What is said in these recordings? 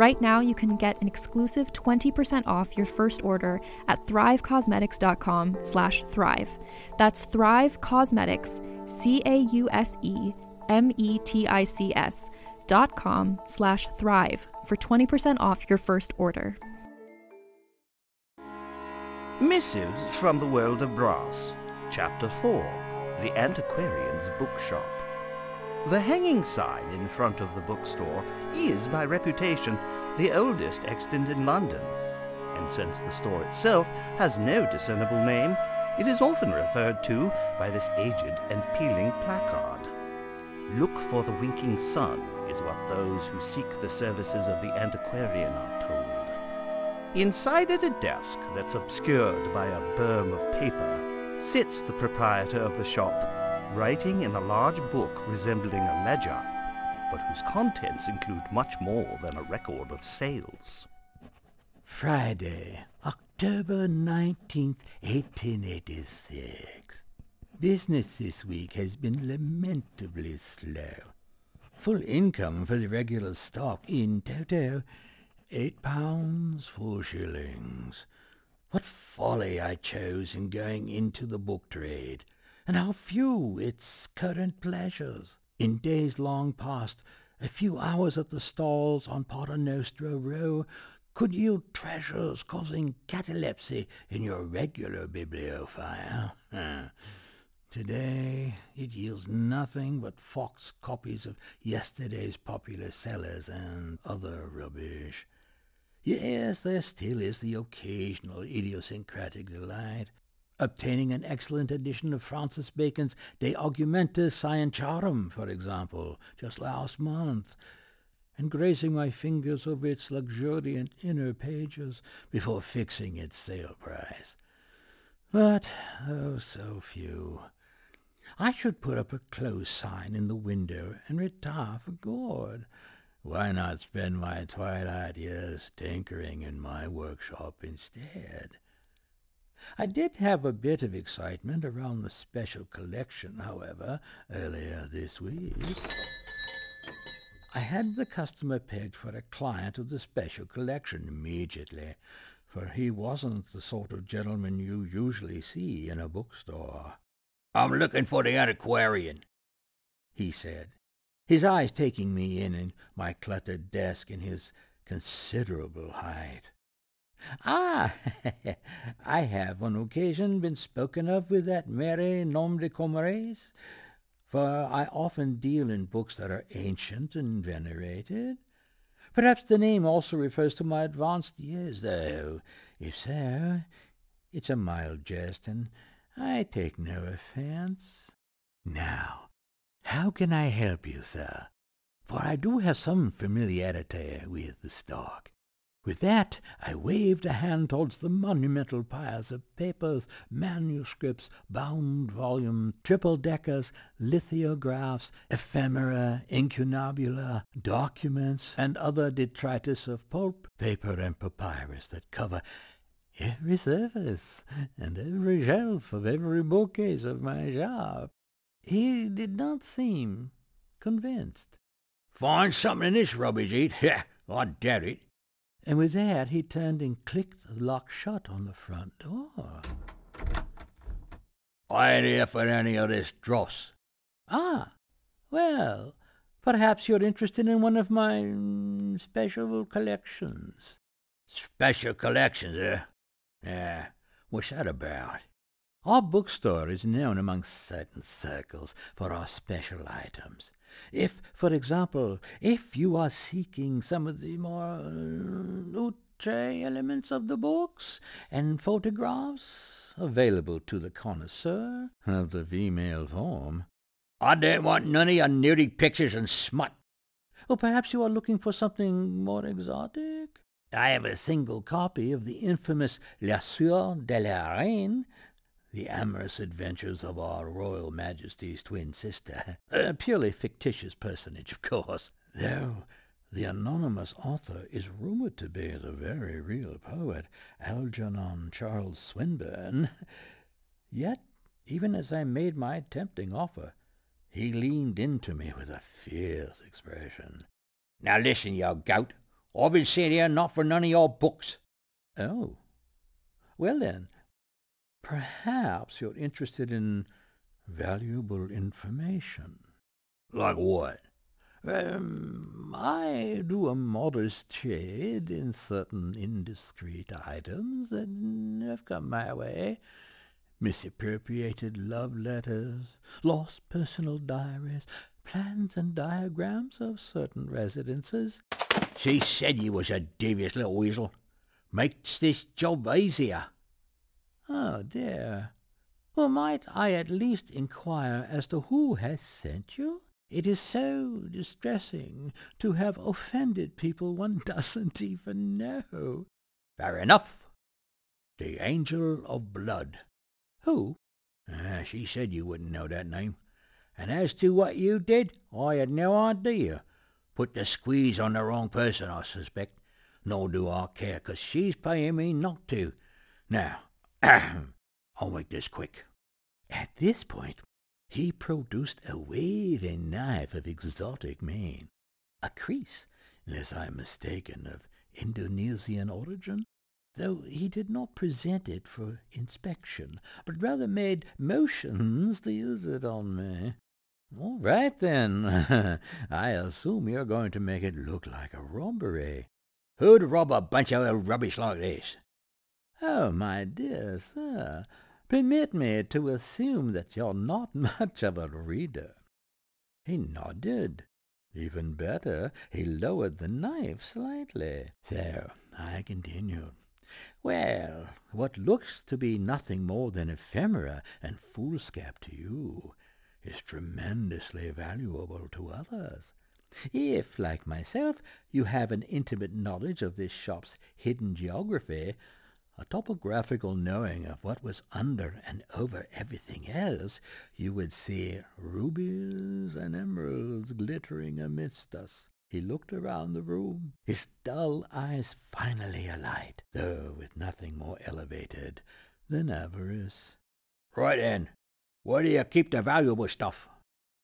Right now, you can get an exclusive 20% off your first order at thrivecausemetics.com slash thrive. That's Thrive Causemetics, C-A-U-S-E-M-E-T-I-C-S dot com slash thrive for 20% off your first order. Missives from the World of Brass, Chapter 4, The Antiquarian's Bookshop. The hanging sign in front of the bookstore is, by reputation, the oldest extant in London, and since the store itself has no discernible name, it is often referred to by this aged and peeling placard. Look for the winking sun is what those who seek the services of the antiquarian are told. Inside at a desk that's obscured by a berm of paper sits the proprietor of the shop, writing in a large book resembling a ledger, but whose contents include much more than a record of sales. Friday, October 19th, 1886. Business this week has been lamentably slow. Full income for the regular stock in toto, eight pounds four shillings. What folly I chose in going into the book trade, and how few its current pleasures. In days long past, a few hours at the stalls on Paternoster Row could yield treasures causing catalepsy in your regular bibliophile. Today it yields nothing but fox copies of yesterday's popular sellers and other rubbish. Yes, there still is the occasional idiosyncratic delight. Obtaining an excellent edition of Francis Bacon's De Augmentis Scientiarum, for example, just last month, and grazing my fingers over its luxuriant inner pages before fixing its sale price. But, oh, so few. I should put up a close sign in the window and retire for good. Why not spend my twilight years tinkering in my workshop instead? I did have a bit of excitement around the special collection, however, earlier this week. I had the customer pegged for a client of the special collection immediately, for he wasn't the sort of gentleman you usually see in a bookstore. I'm looking for the antiquarian, he said, his eyes taking me in and my cluttered desk and his considerable height. Ah, I have on occasion been spoken of with that merry nom de commerce, for I often deal in books that are ancient and venerated. Perhaps the name also refers to my advanced years, though. If so, it's a mild jest, and I take no offense. Now, how can I help you, sir? For I do have some familiarity with the stock. With that, I waved a hand towards the monumental piles of papers, manuscripts, bound volumes, triple-deckers, lithographs, ephemera, incunabula, documents, and other detritus of pulp, paper, and papyrus that cover every surface and every shelf of every bookcase of my shop. He did not seem convinced. Find something in this rubbish heap? Yeah, I doubt it. And with that, he turned and clicked the lock shut on the front door. I ain't here for any of this dross. Ah, well, perhaps you're interested in one of my mm, special collections. Special collections, eh? Yeah, what's that about? Our bookstore is known among certain circles for our special items. If, for example, if you are seeking some of the more outre elements of the books and photographs available to the connoisseur of the female form, I don't want none of your nudie pictures and smut. or perhaps you are looking for something more exotic, I have a single copy of the infamous La Sueur de la Reine, the amorous adventures of our Royal Majesty's twin sister, a purely fictitious personage, of course, though the anonymous author is rumored to be the very real poet Algernon Charles Swinburne. Yet, even as I made my tempting offer, he leaned into me with a fierce expression. Now listen, you goat. I've been sent here not for none of your books. Oh. Well then, perhaps you're interested in valuable information. Like what? Um, I do a modest trade in certain indiscreet items that have come my way. Misappropriated love letters, lost personal diaries, plans and diagrams of certain residences. She said you was a devious little weasel. Makes this job easier. Oh dear. Well, might I at least inquire as to who has sent you? It is so distressing to have offended people one doesn't even know. Fair enough. The Angel of Blood. Who? Ah, she said you wouldn't know that name. And as to what you did, I had no idea. Put the squeeze on the wrong person, I suspect. Nor do I care, 'cause she's paying me not to. Now, I'll make this quick. At this point, he produced a waving knife of exotic mane, a kris, unless I am mistaken, of Indonesian origin, though he did not present it for inspection, but rather made motions to use it on me. All right, then. I assume you're going to make it look like a robbery. Who'd rob a bunch of rubbish like this? Oh, my dear sir, permit me to assume that you're not much of a reader. He nodded. Even better, he lowered the knife slightly. So I continued. Well, what looks to be nothing more than ephemera and foolscap to you is tremendously valuable to others. If, like myself, you have an intimate knowledge of this shop's hidden geography, a topographical knowing of what was under and over everything else, you would see rubies and emeralds glittering amidst us. He looked around the room, his dull eyes finally alight, though with nothing more elevated than avarice. Right then. Where do you keep the valuable stuff?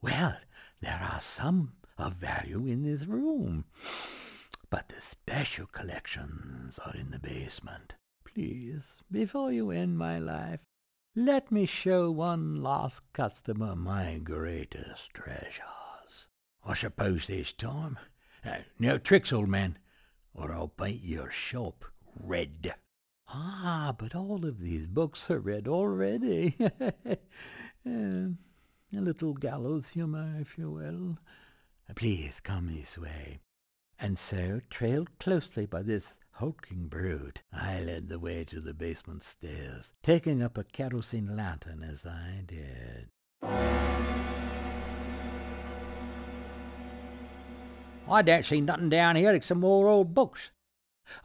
Well, there are some of value in this room, but the special collections are in the basement. Please, before you end my life, let me show one last customer my greatest treasures. I suppose there's time. Uh, no tricks, old man, or I'll paint your shop red. Ah, but all of these books are red already. Uh, a little gallows humour, if you will. Please come this way. And so, trailed closely by this hulking brute, I led the way to the basement stairs, taking up a kerosene lantern as I did. I don't see nothing down here except some more old books.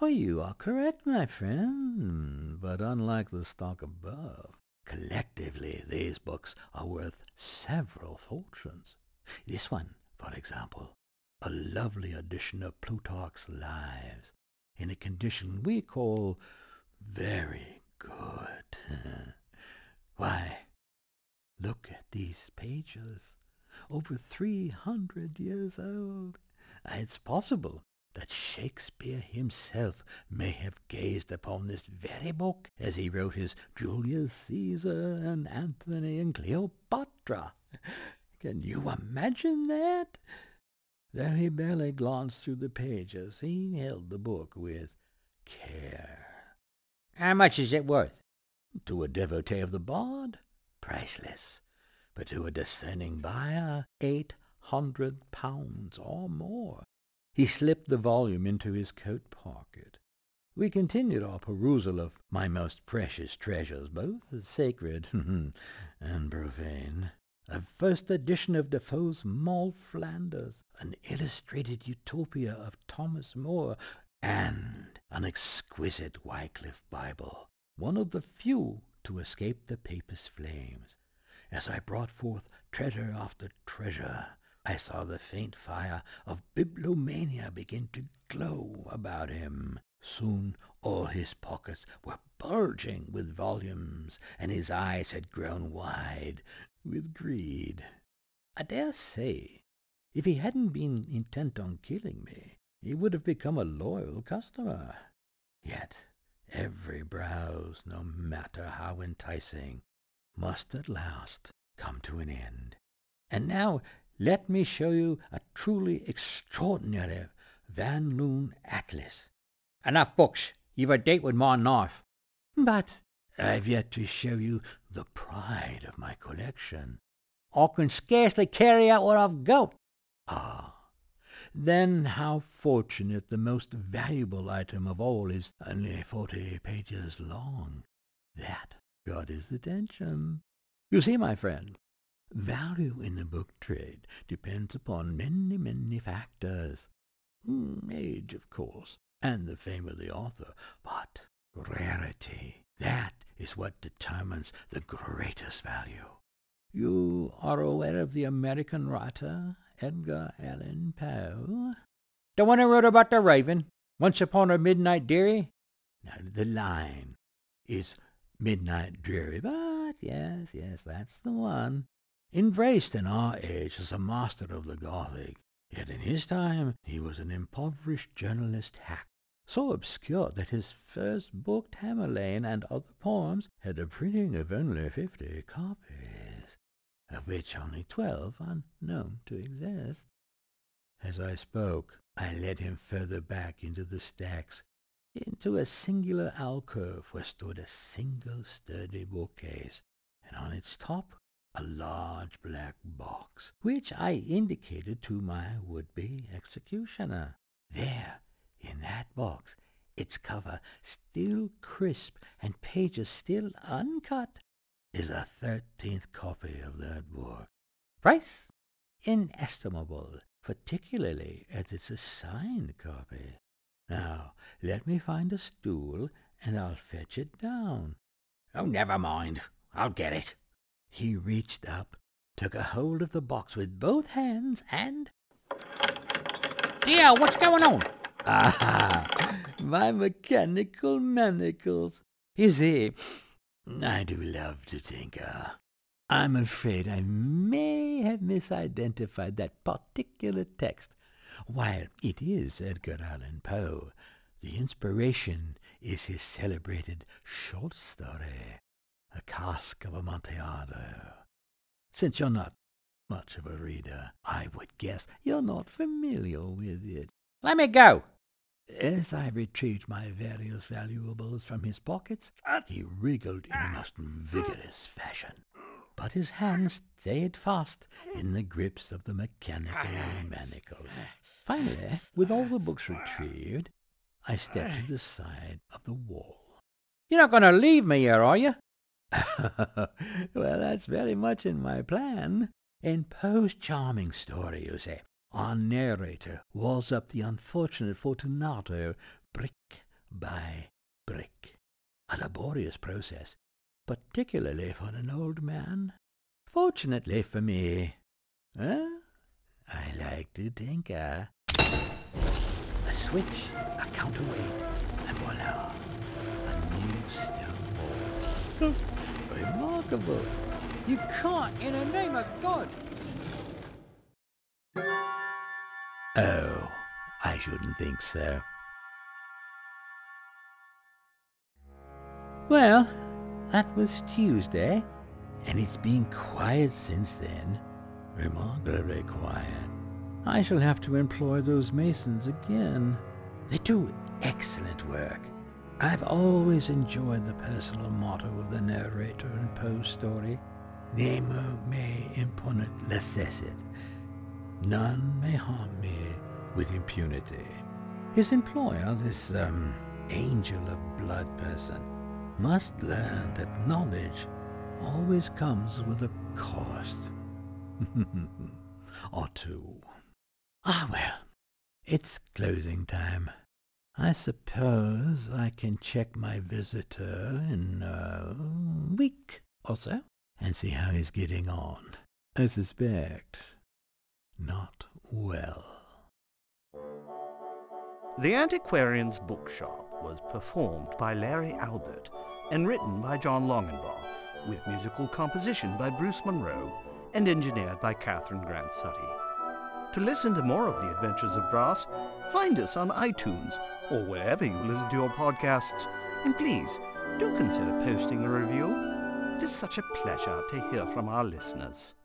Oh, you are correct, my friend, but unlike the stock above, collectively these books are worth several fortunes. This one, for example, a lovely edition of Plutarch's Lives, in a condition we call very good. Why, look at these pages, over three hundred years old. Uh, it's possible that Shakespeare himself may have gazed upon this very book as he wrote his Julius Caesar and Antony and Cleopatra. Can you imagine that? Though he barely glanced through the pages, he held the book with care. How much is it worth? To a devotee of the bard, priceless, but to a discerning buyer, eight hundred pounds or more. He slipped the volume into his coat pocket. We continued our perusal of my most precious treasures, both sacred and profane. A first edition of Defoe's Moll Flanders, an illustrated Utopia of Thomas More, and an exquisite Wycliffe Bible, one of the few to escape the papist flames. As I brought forth treasure after treasure, I saw the faint fire of bibliomania begin to glow about him. Soon all his pockets were bulging with volumes, and his eyes had grown wide with greed. I dare say, if he hadn't been intent on killing me, he would have become a loyal customer. Yet every browse, no matter how enticing, must at last come to an end. And now let me show you a truly extraordinary Van Loon Atlas. Enough books. You've a date with my knife. But I've yet to show you the pride of my collection. I can scarcely carry out what I've got. Ah, then how fortunate the most valuable item of all is only forty pages long. That got his attention. You see, my friend, Value in the book trade depends upon many, many factors. Hmm, age, of course, and the fame of the author, but rarity, that is what determines the greatest value. You are aware of the American writer Edgar Allan Poe? The one who wrote about the raven, Once Upon a Midnight Dreary? Now, the line is midnight dreary, but yes, yes, that's the one embraced in our age as a master of the Gothic, yet in his time he was an impoverished journalist hack, so obscure that his first book, Tamerlane and Other Poems, had a printing of only fifty copies, of which only twelve are known to exist. As I spoke, I led him further back into the stacks, into a singular alcove where stood a single sturdy bookcase, and on its top a large black box, which I indicated to my would-be executioner. There, in that box, its cover still crisp and pages still uncut, is a thirteenth copy of that book. Price inestimable, particularly as it's a signed copy. Now, let me find a stool, and I'll fetch it down. Oh, never mind. I'll get it. He reached up, took a hold of the box with both hands, and... Yeah, what's going on? Ah, my mechanical manacles. You see, I do love to tinker. I'm afraid I may have misidentified that particular text. While it is Edgar Allan Poe, the inspiration is his celebrated short story, a cask of Amontillado. Since you're not much of a reader, I would guess you're not familiar with it. Let me go. As I retrieved my various valuables from his pockets, he wriggled in a most vigorous fashion, but his hands stayed fast in the grips of the mechanical manacles. Finally, with all the books retrieved, I stepped to the side of the wall. You're not going to leave me here, are you? well, that's very much in my plan. In Poe's charming story, you see, our narrator walls up the unfortunate Fortunato brick by brick. A laborious process, particularly for an old man. Fortunately for me, huh? I like to tinker. A switch, a counterweight, and voila, a new stone wall. Remarkable. You can't, in the name of God. Oh, I shouldn't think so. Well, that was Tuesday, and it's been quiet since then. Remarkably quiet. I shall have to employ those masons again. They do excellent work. I've always enjoyed the personal motto of the narrator in Poe's story. Nemo me impune lacessit. None may harm me with impunity. His employer, this, um, angel of blood person, must learn that knowledge always comes with a cost. or two. Ah, well, it's closing time. I suppose I can check my visitor in a week or so and see how he's getting on. I suspect not well. The Antiquarian's Bookshop was performed by Larry Albert and written by John Longenbaugh, with musical composition by Bruce Monroe and engineered by Catherine Grant Sutty. To listen to more of the adventures of Brass, find us on iTunes or wherever you listen to your podcasts, and please do consider posting a review. It is such a pleasure to hear from our listeners.